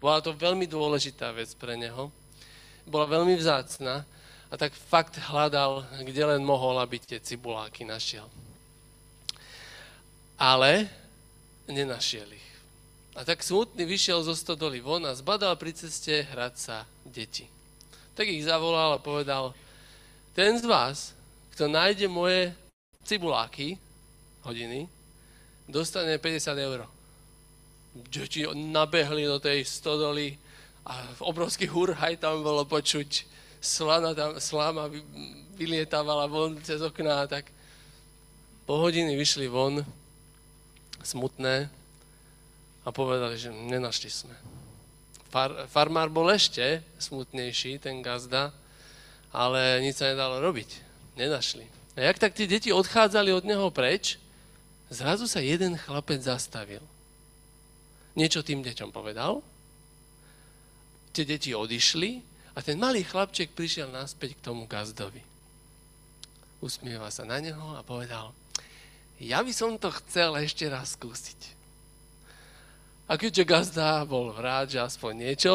Bola to veľmi dôležitá vec pre neho. Bola veľmi vzácna a tak fakt hľadal, kde len mohol, aby tie cibuláky našiel. Ale nenašiel ich. A tak smutný vyšiel zo stodoly von a zbadal pri ceste hrať sa deti. Tak ich zavolal a povedal, ten z vás, kto nájde moje cibuláky, hodiny, dostane 50 eur. Deti nabehli do tej stodoly a obrovský hurhaj tam bolo počuť. Slana tam, slama vylietávala von cez okná, tak po hodiny vyšli von, smutné, a povedali, že nenašli sme. Far, farmár bol ešte smutnejší, ten gazda, ale nič sa nedalo robiť. Nenašli. A jak tak tie deti odchádzali od neho preč, zrazu sa jeden chlapec zastavil. Niečo tým deťom povedal, tie deti odišli a ten malý chlapček prišiel naspäť k tomu gazdovi. Usmieva sa na neho a povedal, ja by som to chcel ešte raz skúsiť. A keďže gazda bol vráť, že aspoň niečo,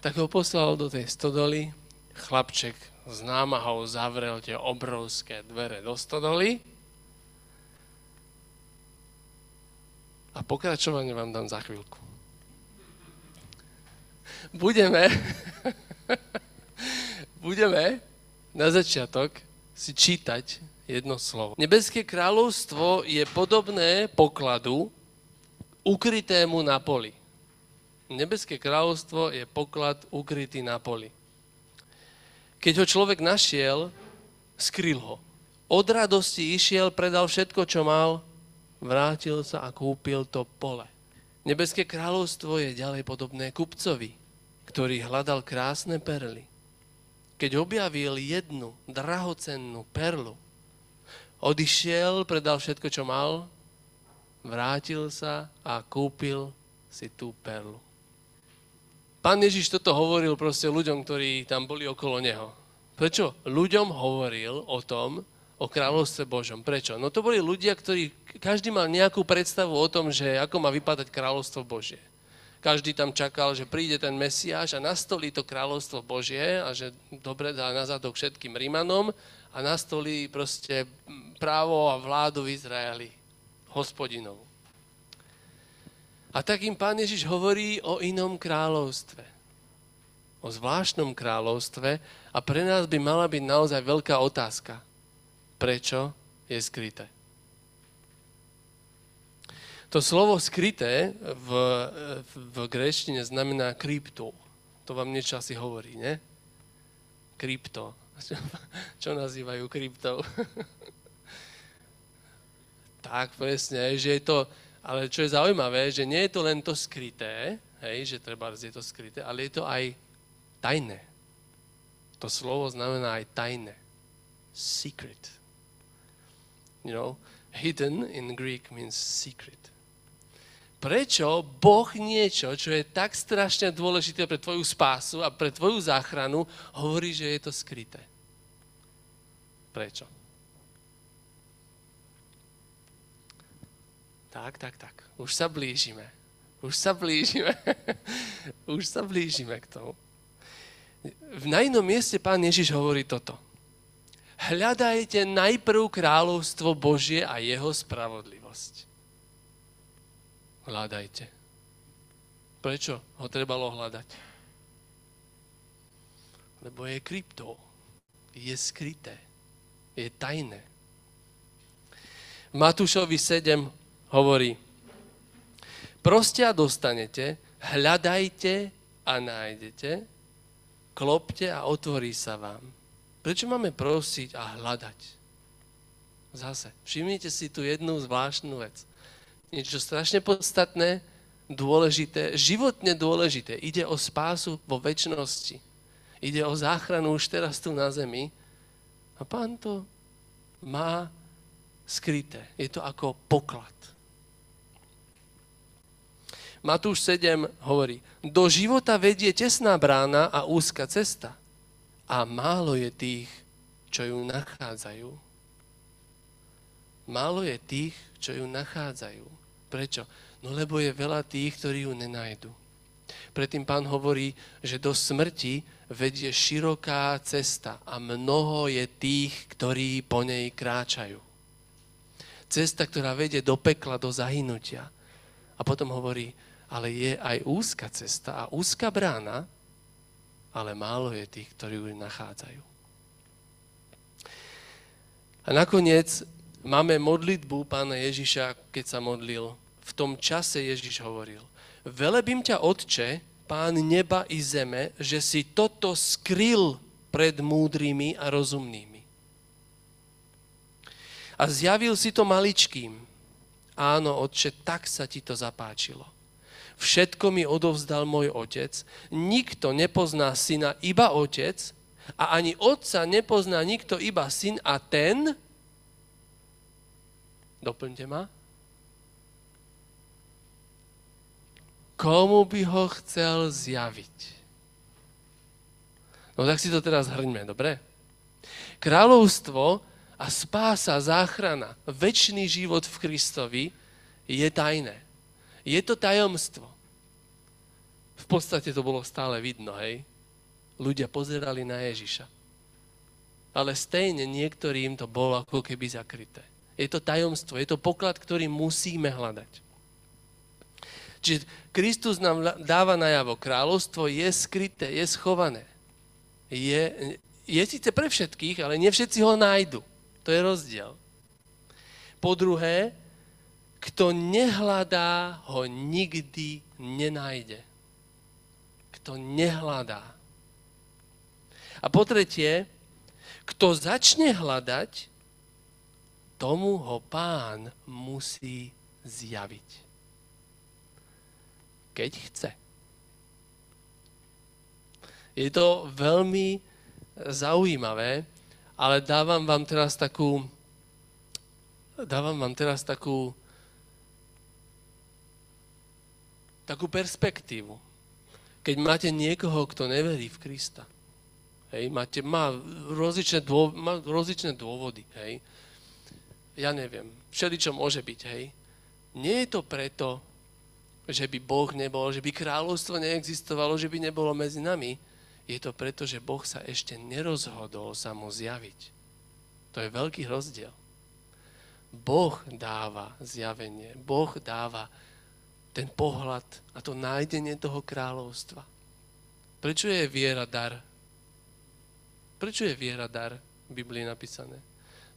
tak ho poslal do tej stodoly. Chlapček s námahou zavrel tie obrovské dvere do stodoly. A pokračovanie vám dám za chvíľku. Budeme, budeme na začiatok si čítať jedno slovo. Nebeské kráľovstvo je podobné pokladu, ukrytému na poli. Nebeské kráľovstvo je poklad ukrytý na poli. Keď ho človek našiel, skryl ho. Od radosti išiel, predal všetko, čo mal, vrátil sa a kúpil to pole. Nebeské kráľovstvo je ďalej podobné kupcovi, ktorý hľadal krásne perly. Keď objavil jednu drahocennú perlu, odišiel, predal všetko, čo mal, vrátil sa a kúpil si tú perlu. Pán Ježiš toto hovoril proste ľuďom, ktorí tam boli okolo neho. Prečo ľuďom hovoril o tom, o kráľovstve Božom? Prečo? No to boli ľudia, ktorí, každý mal nejakú predstavu o tom, že ako má vypadať kráľovstvo Božie. Každý tam čakal, že príde ten Mesiáš a nastolí to kráľovstvo Božie a že dobre dá na zadok všetkým Rímanom a nastolí proste právo a vládu v Izraeli hospodinovú. A tak im pán Ježiš hovorí o inom kráľovstve. O zvláštnom kráľovstve a pre nás by mala byť naozaj veľká otázka. Prečo je skryté? To slovo skryté v, v greštine znamená krypto. To vám niečo asi hovorí, ne? Krypto. Čo nazývajú kryptou? Tak, presne, že je to, ale čo je zaujímavé, že nie je to len to skryté, hej, že treba je to skryté, ale je to aj tajné. To slovo znamená aj tajné. Secret. You know, hidden in Greek means secret. Prečo Boh niečo, čo je tak strašne dôležité pre tvoju spásu a pre tvoju záchranu, hovorí, že je to skryté? Prečo? Tak, tak, tak. Už sa blížime. Už sa blížime. Už sa blížime k tomu. Na inom mieste pán Ježiš hovorí toto. Hľadajte najprv kráľovstvo Božie a jeho spravodlivosť. Hľadajte. Prečo ho trebalo hľadať? Lebo je krypto. Je skryté. Je tajné. V Matúšovi 7 hovorí, proste a dostanete, hľadajte a nájdete, klopte a otvorí sa vám. Prečo máme prosiť a hľadať? Zase, všimnite si tu jednu zvláštnu vec. Niečo strašne podstatné, dôležité, životne dôležité. Ide o spásu vo väčšnosti. Ide o záchranu už teraz tu na zemi. A pán to má skryté. Je to ako poklad. Matúš 7 hovorí, do života vedie tesná brána a úzka cesta a málo je tých, čo ju nachádzajú. Málo je tých, čo ju nachádzajú. Prečo? No lebo je veľa tých, ktorí ju nenajdu. Predtým pán hovorí, že do smrti vedie široká cesta a mnoho je tých, ktorí po nej kráčajú. Cesta, ktorá vedie do pekla, do zahynutia. A potom hovorí, ale je aj úzka cesta a úzka brána, ale málo je tých, ktorí ju nachádzajú. A nakoniec máme modlitbu pána Ježiša, keď sa modlil. V tom čase Ježiš hovoril, velebím ťa, Otče, pán neba i zeme, že si toto skryl pred múdrymi a rozumnými. A zjavil si to maličkým. Áno, Otče, tak sa ti to zapáčilo. Všetko mi odovzdal môj otec. Nikto nepozná syna, iba otec. A ani otca nepozná nikto, iba syn. A ten, doplňte ma, komu by ho chcel zjaviť. No tak si to teraz hrňme, dobre? Kráľovstvo a spása, záchrana, väčší život v Kristovi je tajné. Je to tajomstvo. V podstate to bolo stále vidno, hej? Ľudia pozerali na Ježiša. Ale stejne niektorým to bolo ako keby zakryté. Je to tajomstvo, je to poklad, ktorý musíme hľadať. Čiže Kristus nám dáva najavo, kráľovstvo je skryté, je schované. Je, je síce pre všetkých, ale nie všetci ho nájdu. To je rozdiel. Po druhé, kto nehľadá, ho nikdy nenájde. Kto nehľadá. A po tretie, kto začne hľadať, tomu ho pán musí zjaviť keď chce. Je to veľmi zaujímavé, ale dávam vám teraz takú dávam vám teraz takú takú perspektívu. Keď máte niekoho, kto neverí v Krista, hej, máte, má, rozličné dô, má rozličné dôvody, hej, ja neviem, všeličo môže byť, hej. Nie je to preto, že by Boh nebol, že by kráľovstvo neexistovalo, že by nebolo medzi nami. Je to preto, že Boh sa ešte nerozhodol sa mu zjaviť. To je veľký rozdiel. Boh dáva zjavenie, Boh dáva ten pohľad a to nájdenie toho kráľovstva. Prečo je viera dar? Prečo je viera dar v Biblii napísané?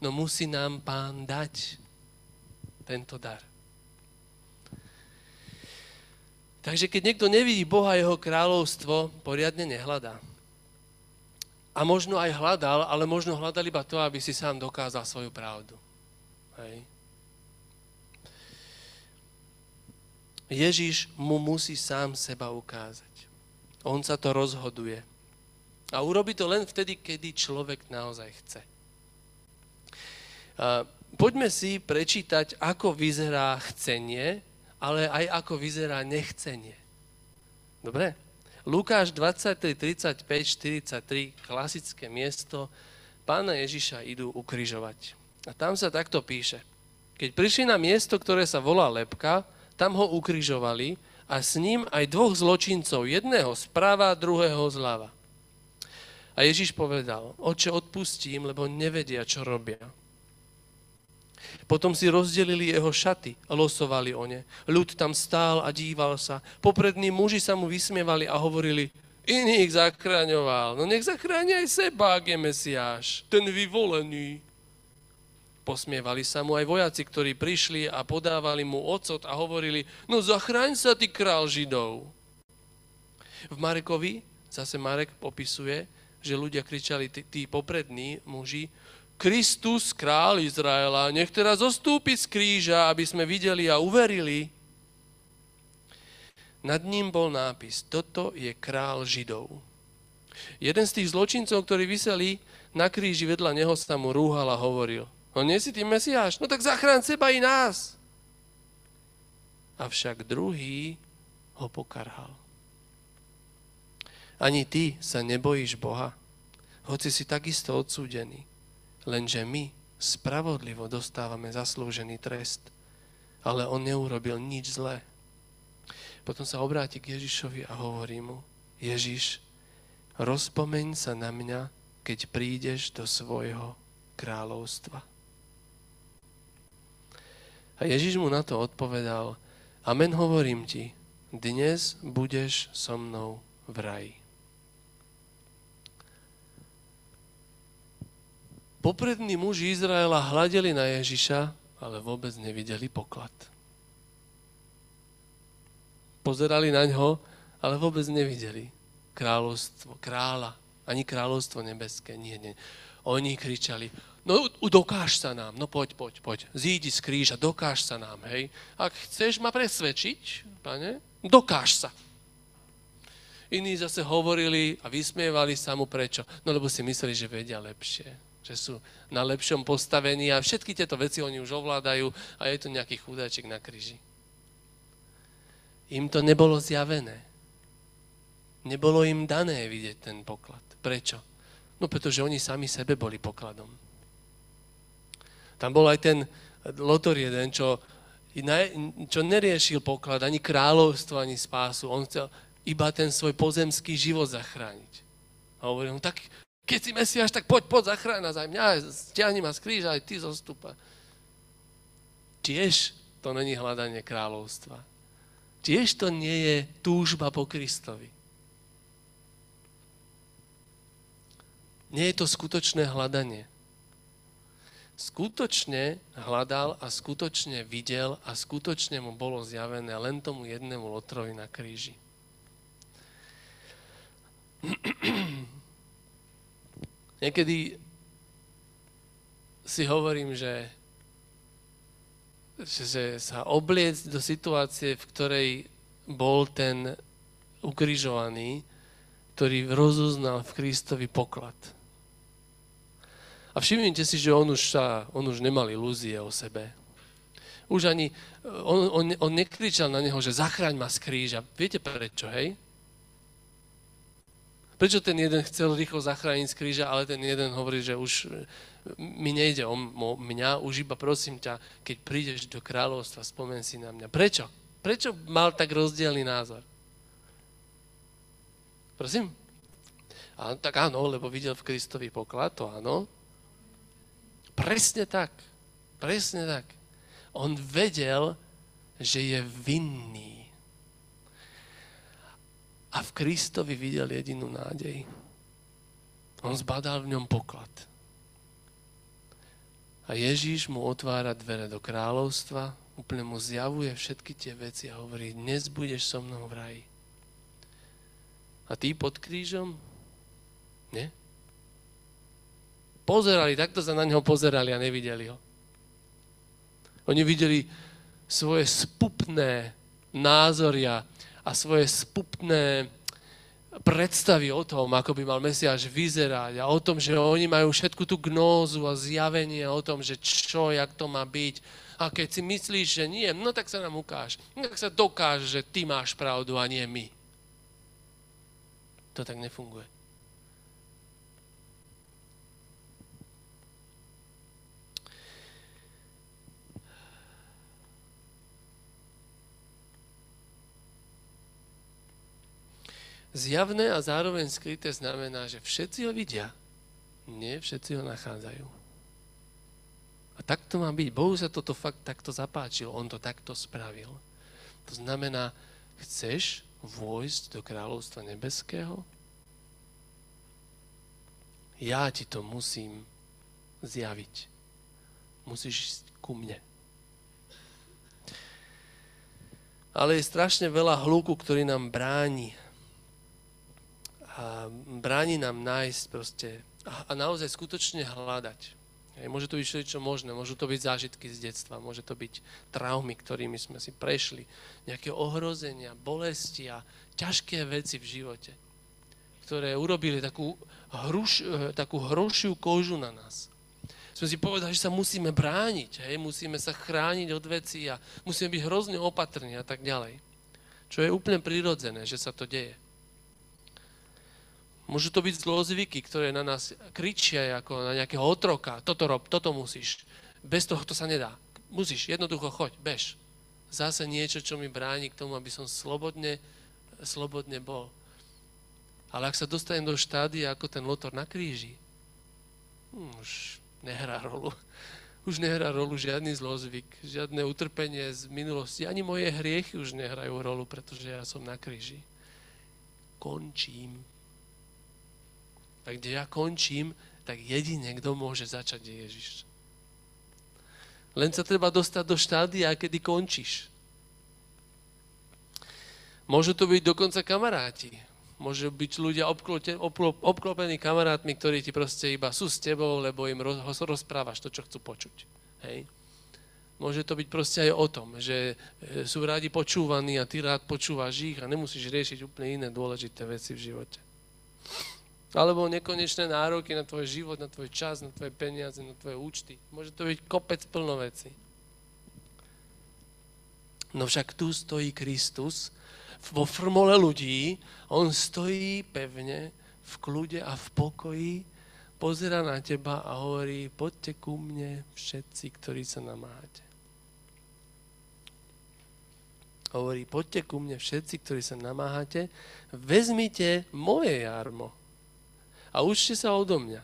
No musí nám pán dať tento dar. Takže keď niekto nevidí Boha a jeho kráľovstvo, poriadne nehľadá. A možno aj hľadal, ale možno hľadal iba to, aby si sám dokázal svoju pravdu. Hej. Ježiš mu musí sám seba ukázať. On sa to rozhoduje. A urobí to len vtedy, kedy človek naozaj chce. Poďme si prečítať, ako vyzerá chcenie ale aj ako vyzerá nechcenie. Dobre? Lukáš 23, 35, 43, klasické miesto, pána Ježiša idú ukrižovať. A tam sa takto píše. Keď prišli na miesto, ktoré sa volá Lepka, tam ho ukrižovali a s ním aj dvoch zločincov, jedného správa, druhého zľava. A Ježiš povedal, oče, odpustím, lebo nevedia, čo robia. Potom si rozdelili jeho šaty a losovali o ne. Ľud tam stál a díval sa. Poprední muži sa mu vysmievali a hovorili, iných zachraňoval. No nech zachráni aj seba, ak je Mesiáš, ten vyvolený. Posmievali sa mu aj vojaci, ktorí prišli a podávali mu ocot a hovorili, no zachráň sa, ty král Židov. V Marekovi, zase Marek popisuje, že ľudia kričali, tí, poprední muži, Kristus, král Izraela, nech teraz zostúpi z kríža, aby sme videli a uverili. Nad ním bol nápis, toto je král Židov. Jeden z tých zločincov, ktorí vyseli na kríži vedľa neho, sa mu rúhal a hovoril, no nie si ty Mesiáš, no tak zachrán seba i nás. Avšak druhý ho pokarhal. Ani ty sa nebojíš Boha, hoci si takisto odsúdený. Lenže my spravodlivo dostávame zaslúžený trest, ale on neurobil nič zlé. Potom sa obráti k Ježišovi a hovorí mu, Ježiš, rozpomeň sa na mňa, keď prídeš do svojho kráľovstva. A Ježiš mu na to odpovedal, Amen hovorím ti, dnes budeš so mnou v raji. Poprední muži Izraela hľadeli na Ježiša, ale vôbec nevideli poklad. Pozerali na ňo, ale vôbec nevideli kráľovstvo, kráľa, ani kráľovstvo nebeské. Nie, nie. Oni kričali, no dokáž sa nám, no poď, poď, poď, zídi z kríža, dokáž sa nám, hej. Ak chceš ma presvedčiť, pane, dokáž sa. Iní zase hovorili a vysmievali sa mu prečo? No lebo si mysleli, že vedia lepšie že sú na lepšom postavení a všetky tieto veci oni už ovládajú a je tu nejaký chudáčik na kríži. Im to nebolo zjavené. Nebolo im dané vidieť ten poklad. Prečo? No pretože oni sami sebe boli pokladom. Tam bol aj ten lotor jeden, čo, čo neriešil poklad, ani kráľovstvo, ani spásu. On chcel iba ten svoj pozemský život zachrániť. A hovoril, no tak keď si Mesiáš, tak poď, poď, zachráň nás aj mňa, stiahni ma z kríža, aj ty zostupa. Tiež to není hľadanie kráľovstva. Tiež to nie je túžba po Kristovi. Nie je to skutočné hľadanie. Skutočne hľadal a skutočne videl a skutočne mu bolo zjavené len tomu jednému lotrovi na kríži. Niekedy si hovorím, že, že sa obliec do situácie, v ktorej bol ten ukrižovaný, ktorý rozoznal v Kristovi poklad. A všimnite si, že on už, sa, on už nemal ilúzie o sebe. Už ani, on, on, on nekričal na neho, že zachráň ma z kríža. Viete prečo, hej? Prečo ten jeden chcel rýchlo zachrániť z kríža, ale ten jeden hovorí, že už mi nejde o mňa, už iba prosím ťa, keď prídeš do kráľovstva, spomen si na mňa. Prečo? Prečo mal tak rozdielný názor? Prosím? A, tak áno, lebo videl v Kristovi poklad, to áno. Presne tak. Presne tak. On vedel, že je vinný a v Kristovi videl jedinú nádej. On zbadal v ňom poklad. A Ježíš mu otvára dvere do kráľovstva, úplne mu zjavuje všetky tie veci a hovorí, dnes budeš so mnou v raji. A ty pod krížom? Nie? Pozerali, takto sa na neho pozerali a nevideli ho. Oni videli svoje spupné názory a a svoje spupné predstavy o tom, ako by mal Mesiáš vyzerať a o tom, že oni majú všetku tú gnózu a zjavenie o tom, že čo, jak to má byť. A keď si myslíš, že nie, no tak sa nám ukáž. Tak sa dokáže, že ty máš pravdu a nie my. To tak nefunguje. Zjavné a zároveň skryté znamená, že všetci ho vidia. Nie, všetci ho nachádzajú. A tak to má byť. Bohu sa toto fakt takto zapáčilo. On to takto spravil. To znamená, chceš vojsť do kráľovstva nebeského? Ja ti to musím zjaviť. Musíš ísť ku mne. Ale je strašne veľa hluku, ktorý nám bráni a bráni nám nájsť proste a, a naozaj skutočne hľadať. Hej, môže to byť všetko možné, môžu to byť zážitky z detstva, môže to byť traumy, ktorými sme si prešli, nejaké ohrozenia, bolesti a ťažké veci v živote, ktoré urobili takú, hruš, eh, takú hrošiu kožu na nás. Sme si povedali, že sa musíme brániť, hej, musíme sa chrániť od veci a musíme byť hrozne opatrní a tak ďalej. Čo je úplne prirodzené, že sa to deje. Môžu to byť zlozvyky, ktoré na nás kričia ako na nejakého otroka. Toto rob, toto musíš. Bez toho to sa nedá. Musíš, jednoducho choď, bež. zase niečo, čo mi bráni k tomu, aby som slobodne, slobodne bol. Ale ak sa dostanem do štádia ako ten lotor na kríži, hm, už nehrá rolu. Už nehrá rolu žiadny zlozvyk, žiadne utrpenie z minulosti, ani moje hriechy už nehrajú rolu, pretože ja som na kríži. Končím. A kde ja končím, tak jedine, kto môže začať, je Ježiš. Len sa treba dostať do štádia, kedy končíš. Môžu to byť dokonca kamaráti. Môžu byť ľudia obklopení kamarátmi, ktorí ti proste iba sú s tebou, lebo im rozprávaš to, čo chcú počuť. Hej. Môže to byť proste aj o tom, že e, sú rádi počúvaní a ty rád počúvaš ich a nemusíš riešiť úplne iné dôležité veci v živote. Alebo nekonečné nároky na tvoj život, na tvoj čas, na tvoje peniaze, na tvoje účty. Môže to byť kopec plno veci. No však tu stojí Kristus, vo frmole ľudí, on stojí pevne, v kľude a v pokoji, pozera na teba a hovorí, poďte ku mne všetci, ktorí sa namáhate. Hovorí, poďte ku mne všetci, ktorí sa namáhate, vezmite moje jarmo a učte sa odo mňa,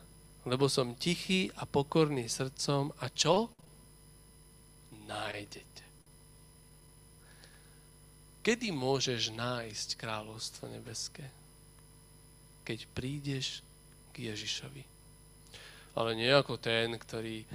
lebo som tichý a pokorný srdcom a čo? Nájdete. Kedy môžeš nájsť kráľovstvo nebeské? Keď prídeš k Ježišovi. Ale nie ako ten, ktorý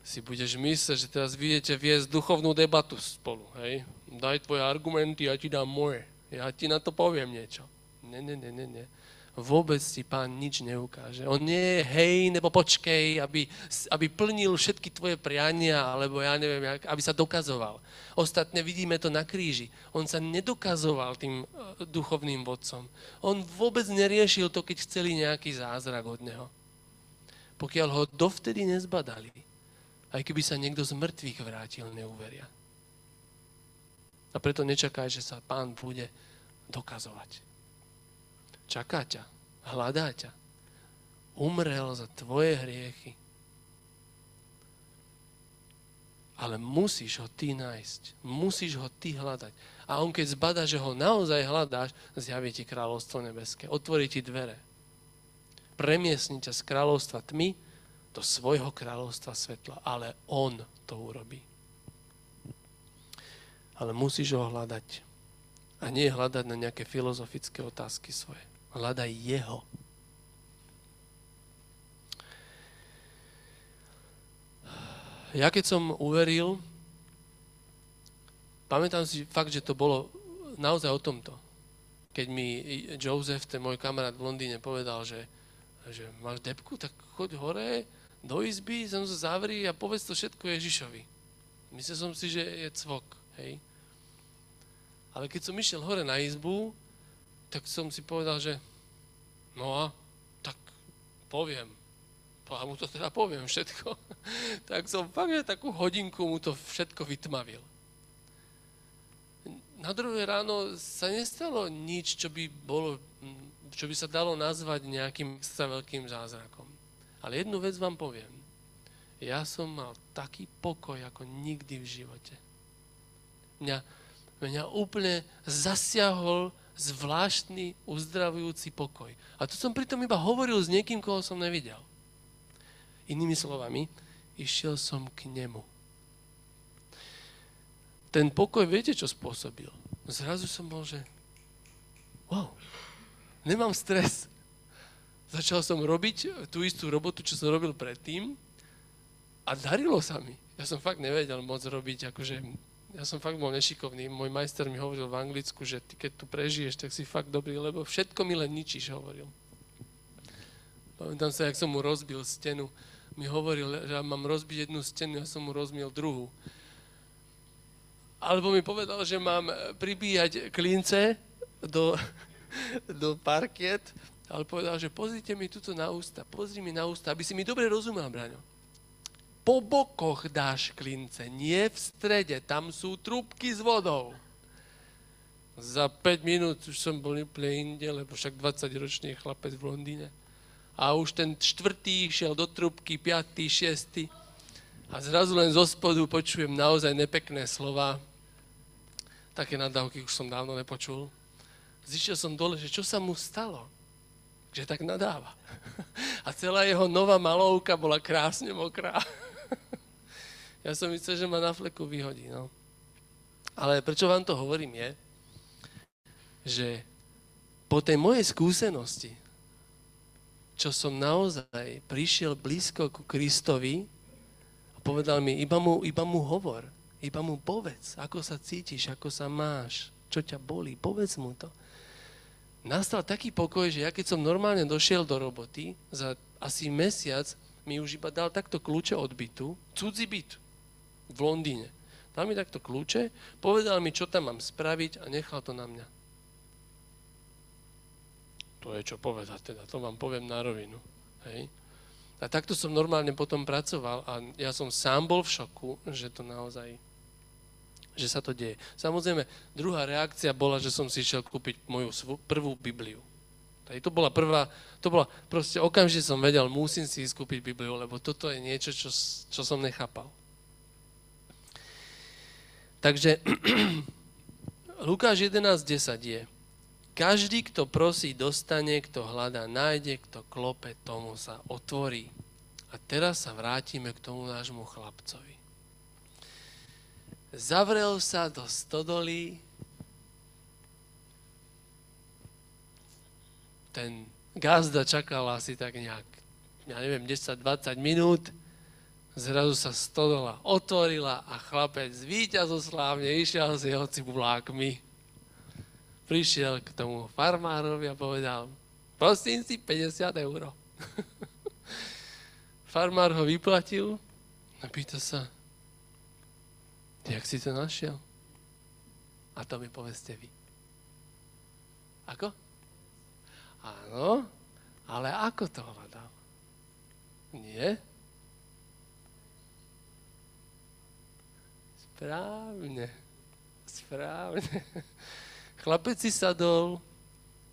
si budeš mysleť, že teraz vidíte viesť duchovnú debatu spolu. Hej? Daj tvoje argumenty, ja ti dám moje. Ja ti na to poviem niečo. Ne, ne, ne, ne, ne vôbec ti pán nič neukáže. On nie je hej, nebo počkej, aby, aby plnil všetky tvoje priania, alebo ja neviem, aby sa dokazoval. Ostatne vidíme to na kríži. On sa nedokazoval tým e, duchovným vodcom. On vôbec neriešil to, keď chceli nejaký zázrak od neho. Pokiaľ ho dovtedy nezbadali, aj keby sa niekto z mŕtvych vrátil, neuveria. A preto nečakaj, že sa pán bude dokazovať. Čaká ťa, hľadá ťa. Umrel za tvoje hriechy. Ale musíš ho ty nájsť. Musíš ho ty hľadať. A on keď zbada, že ho naozaj hľadáš, zjaví ti kráľovstvo nebeské. Otvorí ti dvere. Premiesni ťa z kráľovstva tmy do svojho kráľovstva svetla. Ale on to urobí. Ale musíš ho hľadať. A nie hľadať na nejaké filozofické otázky svoje. Hľadaj Jeho. Ja keď som uveril, pamätám si fakt, že to bolo naozaj o tomto. Keď mi Joseph, ten môj kamarát v Londýne, povedal, že, že máš depku, tak choď hore do izby, sa zavri a povedz to všetko Ježišovi. Myslel som si, že je cvok, hej. Ale keď som išiel hore na izbu, tak som si povedal, že no a tak poviem. A mu to teda poviem všetko. tak som fakt takú hodinku mu to všetko vytmavil. Na druhé ráno sa nestalo nič, čo by, bolo, čo by sa dalo nazvať nejakým sa veľkým zázrakom. Ale jednu vec vám poviem. Ja som mal taký pokoj, ako nikdy v živote. Mňa, mňa úplne zasiahol zvláštny, uzdravujúci pokoj. A tu som pritom iba hovoril s niekým, koho som nevidel. Inými slovami, išiel som k nemu. Ten pokoj, viete, čo spôsobil? Zrazu som bol, že wow, nemám stres. Začal som robiť tú istú robotu, čo som robil predtým a darilo sa mi. Ja som fakt nevedel moc robiť akože ja som fakt bol nešikovný. Môj majster mi hovoril v Anglicku, že ty keď tu prežiješ, tak si fakt dobrý, lebo všetko mi len ničíš, hovoril. Pamätám sa, jak som mu rozbil stenu. Mi hovoril, že mám rozbiť jednu stenu, ja som mu rozbil druhú. Alebo mi povedal, že mám pribíjať klince do, do parkiet, ale povedal, že pozrite mi tuto na ústa, pozri mi na ústa, aby si mi dobre rozumel, Braňo po bokoch dáš klince, nie v strede, tam sú trúbky s vodou. Za 5 minút už som bol úplne inde, lebo však 20-ročný chlapec v Londýne. A už ten štvrtý šiel do trúbky, piatý, šiestý. A zrazu len zo spodu počujem naozaj nepekné slova. Také nadávky už som dávno nepočul. Zišiel som dole, že čo sa mu stalo? Že tak nadáva. A celá jeho nová malovka bola krásne mokrá. Ja som myslel, že ma na fleku vyhodí. No. Ale prečo vám to hovorím je, že po tej mojej skúsenosti, čo som naozaj prišiel blízko ku Kristovi a povedal mi, iba mu, iba mu hovor, iba mu povedz, ako sa cítiš, ako sa máš, čo ťa bolí, povedz mu to. Nastal taký pokoj, že ja keď som normálne došiel do roboty, za asi mesiac mi už iba dal takto kľúče od bytu, cudzí byt v Londýne. Dal mi takto kľúče, povedal mi, čo tam mám spraviť a nechal to na mňa. To je čo povedať, teda, to vám poviem na rovinu. Hej. A takto som normálne potom pracoval a ja som sám bol v šoku, že to naozaj že sa to deje. Samozrejme, druhá reakcia bola, že som si išiel kúpiť moju prvú Bibliu. to bola prvá, to bola, proste okamžite som vedel, musím si ísť kúpiť Bibliu, lebo toto je niečo, čo, čo som nechápal. Takže Lukáš 11.10 je, každý, kto prosí, dostane, kto hľadá, nájde, kto klope, tomu sa otvorí. A teraz sa vrátime k tomu nášmu chlapcovi zavrel sa do stodolí, ten gazda čakal asi tak nejak, ja neviem, 10-20 minút, zrazu sa stodola otvorila a chlapec víťazoslávne išiel s jeho cibulákmi. Prišiel k tomu farmárovi a povedal, prosím si 50 eur. Farmár ho vyplatil a pýta sa, Jak si to našiel? A to mi povedzte vy. Ako? Áno, ale ako to hľadal? Nie? Správne. Správne. Chlapec si sadol,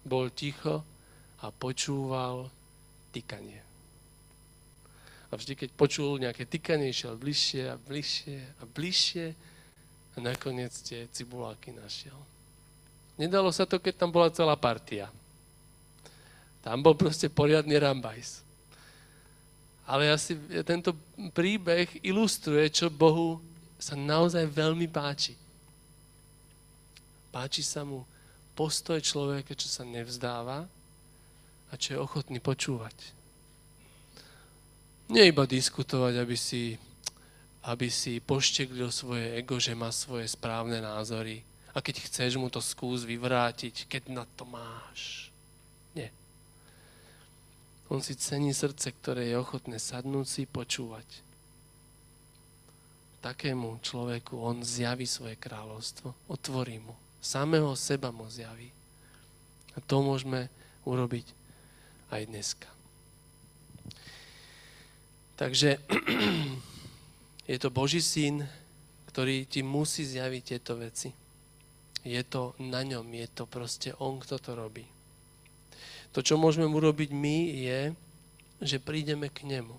bol ticho a počúval tykanie. A vždy, keď počul nejaké tykanie, išiel bližšie a bližšie a bližšie a nakoniec tie cibuláky našiel. Nedalo sa to, keď tam bola celá partia. Tam bol proste poriadny rambajs. Ale asi tento príbeh ilustruje, čo Bohu sa naozaj veľmi páči. Páči sa mu postoj človeka, čo sa nevzdáva a čo je ochotný počúvať. Nie iba diskutovať, aby si, aby si pošteklil svoje ego, že má svoje správne názory. A keď chceš mu to skús vyvrátiť, keď na to máš. Nie. On si cení srdce, ktoré je ochotné sadnúť si počúvať. Takému človeku on zjaví svoje kráľovstvo, otvorí mu. Samého seba mu zjaví. A to môžeme urobiť aj dneska. Takže je to Boží syn, ktorý ti musí zjaviť tieto veci. Je to na ňom, je to proste on, kto to robí. To, čo môžeme urobiť my, je, že prídeme k nemu.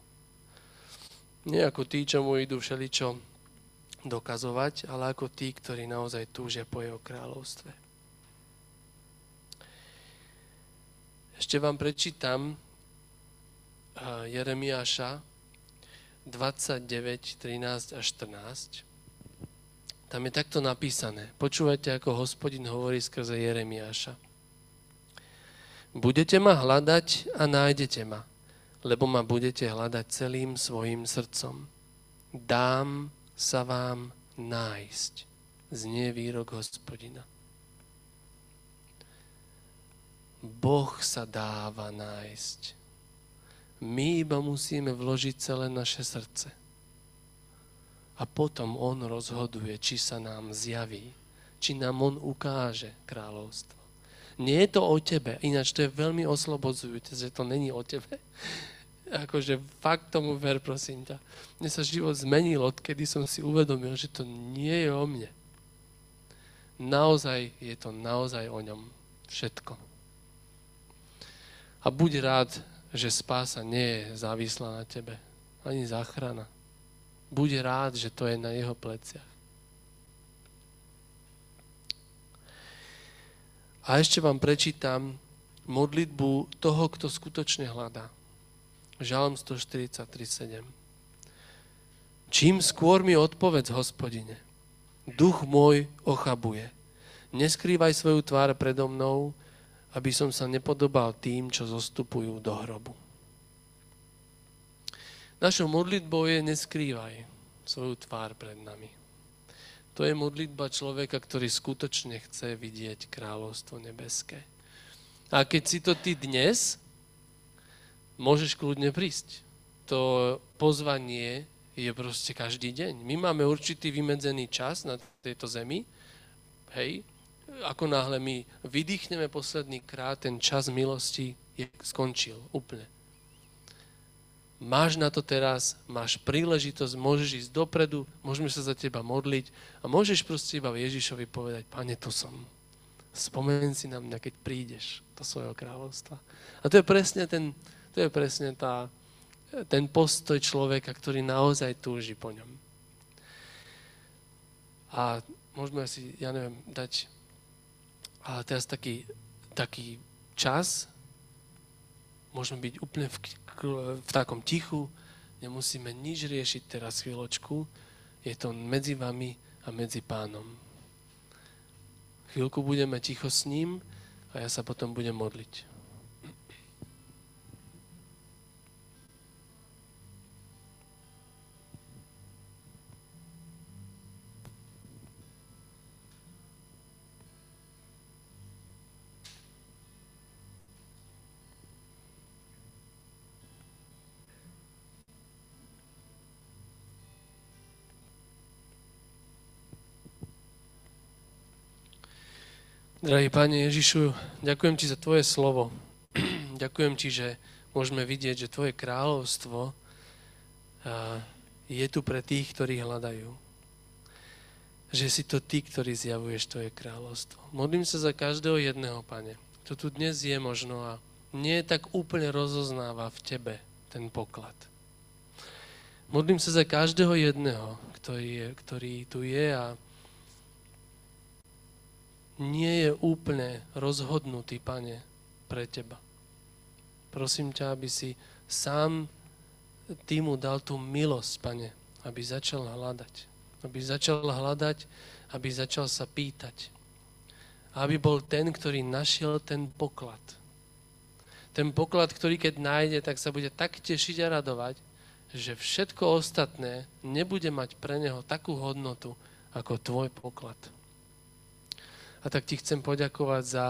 Nie ako tí, čo mu idú všeličo dokazovať, ale ako tí, ktorí naozaj túžia po jeho kráľovstve. Ešte vám prečítam Jeremiáša, 29, 13 a 14. Tam je takto napísané. Počúvajte, ako hospodin hovorí skrze Jeremiáša. Budete ma hľadať a nájdete ma, lebo ma budete hľadať celým svojim srdcom. Dám sa vám nájsť, znie výrok hospodina. Boh sa dáva nájsť. My iba musíme vložiť celé naše srdce. A potom On rozhoduje, či sa nám zjaví, či nám On ukáže kráľovstvo. Nie je to o tebe, ináč to je veľmi oslobodzujúce, že to není o tebe. Akože fakt tomu ver, prosím ťa. Mne sa život zmenil, odkedy som si uvedomil, že to nie je o mne. Naozaj je to naozaj o ňom všetko. A buď rád, že spása nie je závislá na tebe. Ani záchrana. Buď rád, že to je na jeho pleciach. A ešte vám prečítam modlitbu toho, kto skutočne hľadá. Žalm 143.7. Čím skôr mi odpovedz, hospodine, duch môj ochabuje. Neskrývaj svoju tvár predo mnou, aby som sa nepodobal tým, čo zostupujú do hrobu. Našou modlitbou je neskrývaj svoju tvár pred nami. To je modlitba človeka, ktorý skutočne chce vidieť kráľovstvo nebeské. A keď si to ty dnes, môžeš kľudne prísť. To pozvanie je proste každý deň. My máme určitý vymedzený čas na tejto zemi, hej, ako náhle my vydýchneme posledný krát, ten čas milosti je, skončil úplne. Máš na to teraz, máš príležitosť, môžeš ísť dopredu, môžeme sa za teba modliť a môžeš proste iba Ježišovi povedať, pane, to som. Spomen si na mňa, keď prídeš do svojho kráľovstva. A to je presne ten, to je presne tá, ten postoj človeka, ktorý naozaj túži po ňom. A môžeme si, ja neviem, dať a teraz taký, taký čas, môžeme byť úplne v, v takom tichu, nemusíme nič riešiť teraz chvíľočku, je to medzi vami a medzi pánom. Chvíľku budeme ticho s ním a ja sa potom budem modliť. Drahý Pane Ježišu, ďakujem Ti za Tvoje slovo. ďakujem Ti, že môžeme vidieť, že Tvoje kráľovstvo je tu pre tých, ktorí hľadajú. Že si to Ty, ktorý zjavuješ Tvoje kráľovstvo. Modlím sa za každého jedného, Pane. To tu dnes je možno a nie tak úplne rozoznáva v Tebe ten poklad. Modlím sa za každého jedného, ktorý, je, ktorý tu je a nie je úplne rozhodnutý, pane, pre teba. Prosím ťa, aby si sám ty mu dal tú milosť, pane, aby začal hľadať. Aby začal hľadať, aby začal sa pýtať. Aby bol ten, ktorý našiel ten poklad. Ten poklad, ktorý keď nájde, tak sa bude tak tešiť a radovať, že všetko ostatné nebude mať pre neho takú hodnotu ako tvoj poklad. A tak ti chcem poďakovať za,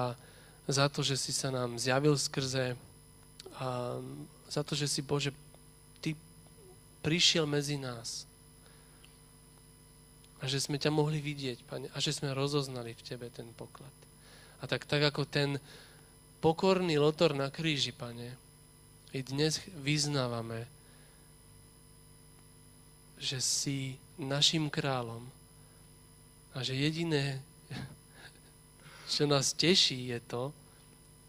za to, že si sa nám zjavil skrze a za to, že si, Bože, Ty prišiel medzi nás. A že sme ťa mohli vidieť, Pane, a že sme rozoznali v Tebe ten poklad. A tak, tak ako ten pokorný lotor na kríži, Pane, i dnes vyznávame, že si našim kráľom a že jediné, čo nás teší, je to,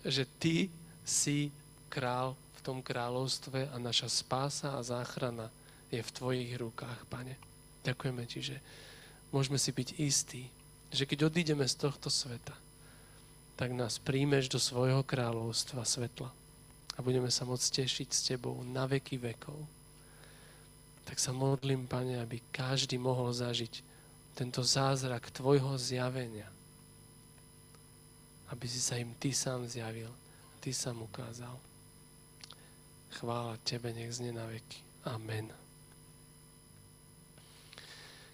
že ty si král v tom kráľovstve a naša spása a záchrana je v tvojich rukách, pane. Ďakujeme ti, že môžeme si byť istí, že keď odídeme z tohto sveta, tak nás príjmeš do svojho kráľovstva svetla a budeme sa môcť tešiť s tebou na veky vekov. Tak sa modlím, Pane, aby každý mohol zažiť tento zázrak Tvojho zjavenia aby si sa im Ty sám zjavil, Ty sám ukázal. Chvála Tebe nech zne na veky. Amen.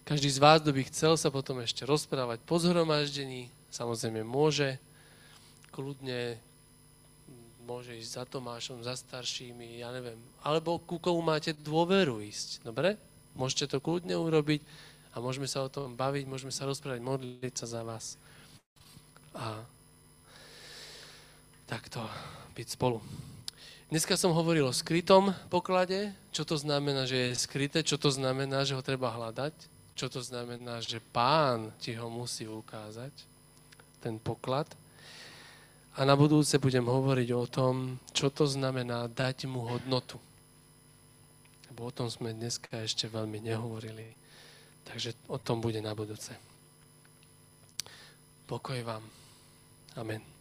Každý z vás, kto by chcel sa potom ešte rozprávať po zhromaždení, samozrejme môže, kľudne môže ísť za Tomášom, za staršími, ja neviem. Alebo ku komu máte dôveru ísť, dobre? Môžete to kľudne urobiť a môžeme sa o tom baviť, môžeme sa rozprávať, modliť sa za vás. A takto byť spolu. Dneska som hovoril o skrytom poklade, čo to znamená, že je skryté, čo to znamená, že ho treba hľadať, čo to znamená, že pán ti ho musí ukázať, ten poklad. A na budúce budem hovoriť o tom, čo to znamená dať mu hodnotu. Lebo o tom sme dneska ešte veľmi nehovorili. Takže o tom bude na budúce. Pokoj vám. Amen.